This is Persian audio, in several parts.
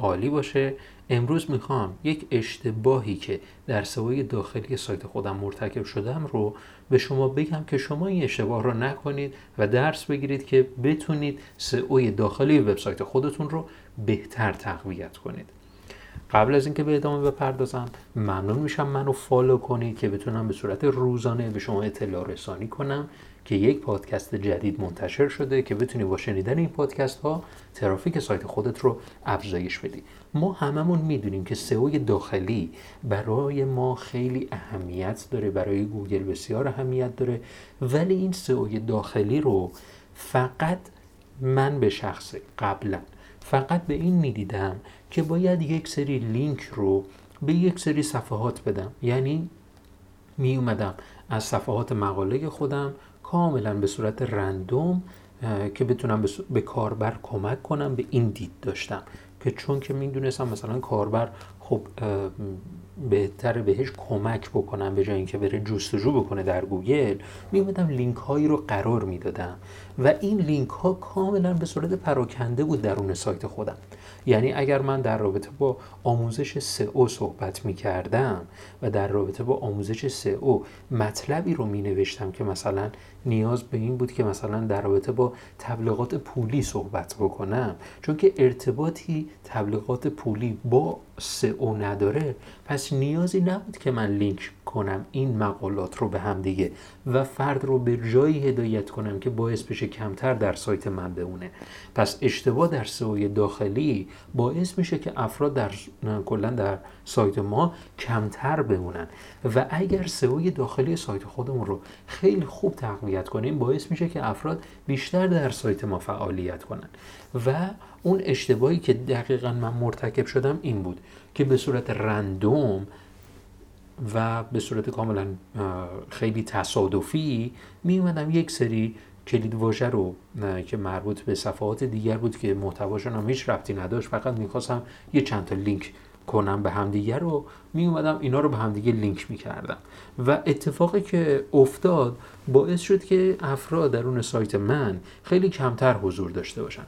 عالی باشه. امروز می‌خوام یک اشتباهی که در سوای داخلی سایت خودم مرتکب شدم رو به شما بگم که شما این اشتباه رو نکنید و درس بگیرید که بتونید سئوی داخلی وبسایت خودتون رو بهتر تقویت کنید. قبل از اینکه به ادامه بپردازم ممنون میشم منو فالو کنید که بتونم به صورت روزانه به شما اطلاع رسانی کنم که یک پادکست جدید منتشر شده که بتونی با شنیدن این پادکست ها ترافیک سایت خودت رو افزایش بدی. ما هممون می‌دونیم که سئو داخلی برای ما خیلی اهمیت داره برای گوگل بسیار اهمیت داره ولی این سئو داخلی رو فقط من به شخصه قبلا. فقط به این می‌دیدم که باید یک سری لینک رو به یک سری صفحات بدم. یعنی می اومدم از صفحات مقاله خودم کاملا به صورت random که بتونم به کاربر کمک کنم به این دید داشتم. که چون که می‌دونستم مثلا کاربر خب بهتر بهش کمک بکنم به جای اینکه بره جستجو بکنه در گوگل میومدم لینک هایی رو قرار می‌دادم و این لینک ها کاملا به صورت پراکنده بود درون سایت خودم. یعنی اگر من در رابطه با آموزش سئو صحبت می کردم و در رابطه با آموزش سئو مطلبی رو می نوشتم که مثلا نیاز به این بود که مثلا در رابطه با تبلیغات پولی صحبت بکنم چون که ارتباطی تبلیغات پولی با سئو نداره پس نیازی نبود که من لینک کنم این مقالات رو به هم دیگه. و فرد رو به جایی هدایت کنم که باعث بشه کمتر در سایت من بمونه. پس اشتباه در سئو داخلی باعث میشه که افراد در کلا در سایت ما کمتر بمونن. و اگر سئو داخلی سایت خودمون رو خیلی خوب تقویت کنیم باعث میشه که افراد بیشتر در سایت ما فعالیت کنن. و اون اشتباهی که دقیقا من مرتکب شدم این بود که به صورت رندوم و به صورت کاملا خیلی تصادفی می اومدم یک سری کلید واژه رو که مربوط به صفحات دیگر بود که محتواشون هم هیچ ربطی نداشت. فقط می‌خواستم یه چند تا لینک کنم به همدیگه رو. می اومدم اینا رو به همدیگه لینک می کردم و اتفاقی که افتاد باعث شد که افراد درون سایت من خیلی کمتر حضور داشته باشن.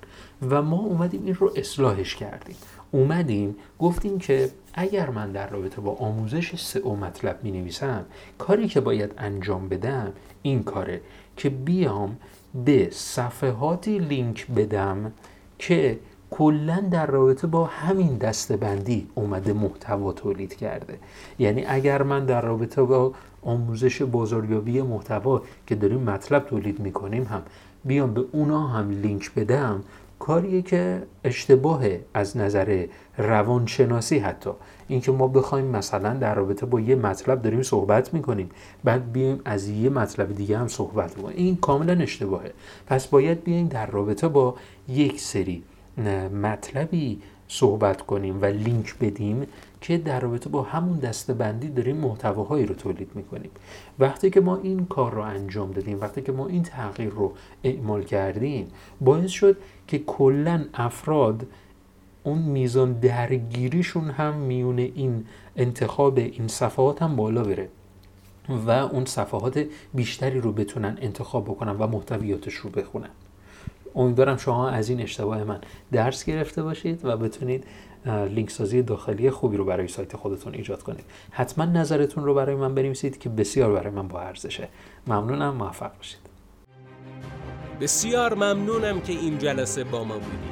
و ما اومدیم این رو اصلاحش کردیم. اومدیم گفتیم که اگر من در رابطه با آموزش سئو مطلب می نویسم کاری که باید انجام بدم این کاره که بیام به صفحاتی لینک بدم که کلا در رابطه با همین دستبندی اومده محتوا تولید کرده. یعنی اگر من در رابطه با آموزش بازاریابی محتوا که داریم مطلب تولید می‌کنیم هم بیام به اونا هم لینک بدم کاریه که اشتباهه از نظر روانشناسی حتی. اینکه ما بخوایم مثلا در رابطه با یه مطلب داریم صحبت می‌کنیم بعد بیایم از یه مطلب دیگه هم صحبت کنیم این کاملا اشتباهه. پس باید بیایم در رابطه با یک سری مطلبی صحبت کنیم و لینک بدیم که در رابطه با همون بندی داریم محتواهایی رو تولید می‌کنیم. وقتی که ما این کار رو انجام دادیم وقتی که ما این تغییر رو اعمال کردیم باعث شد که کلا افراد اون میزان درگیریشون هم میون این انتخاب این صفحات هم بالا بره و اون صفحات بیشتری رو بتونن انتخاب بکنن و محتویاتش رو بخونن. امیدوارم شما از این اشتباه من درس گرفته باشید و بتونید لینک سازی داخلی خوبی رو برای سایت خودتون ایجاد کنید. حتما نظرتون رو برای من بنویسید که بسیار برای من با ارزشه. ممنونم موفق باشید. بسیار ممنونم که این جلسه با ما بودید.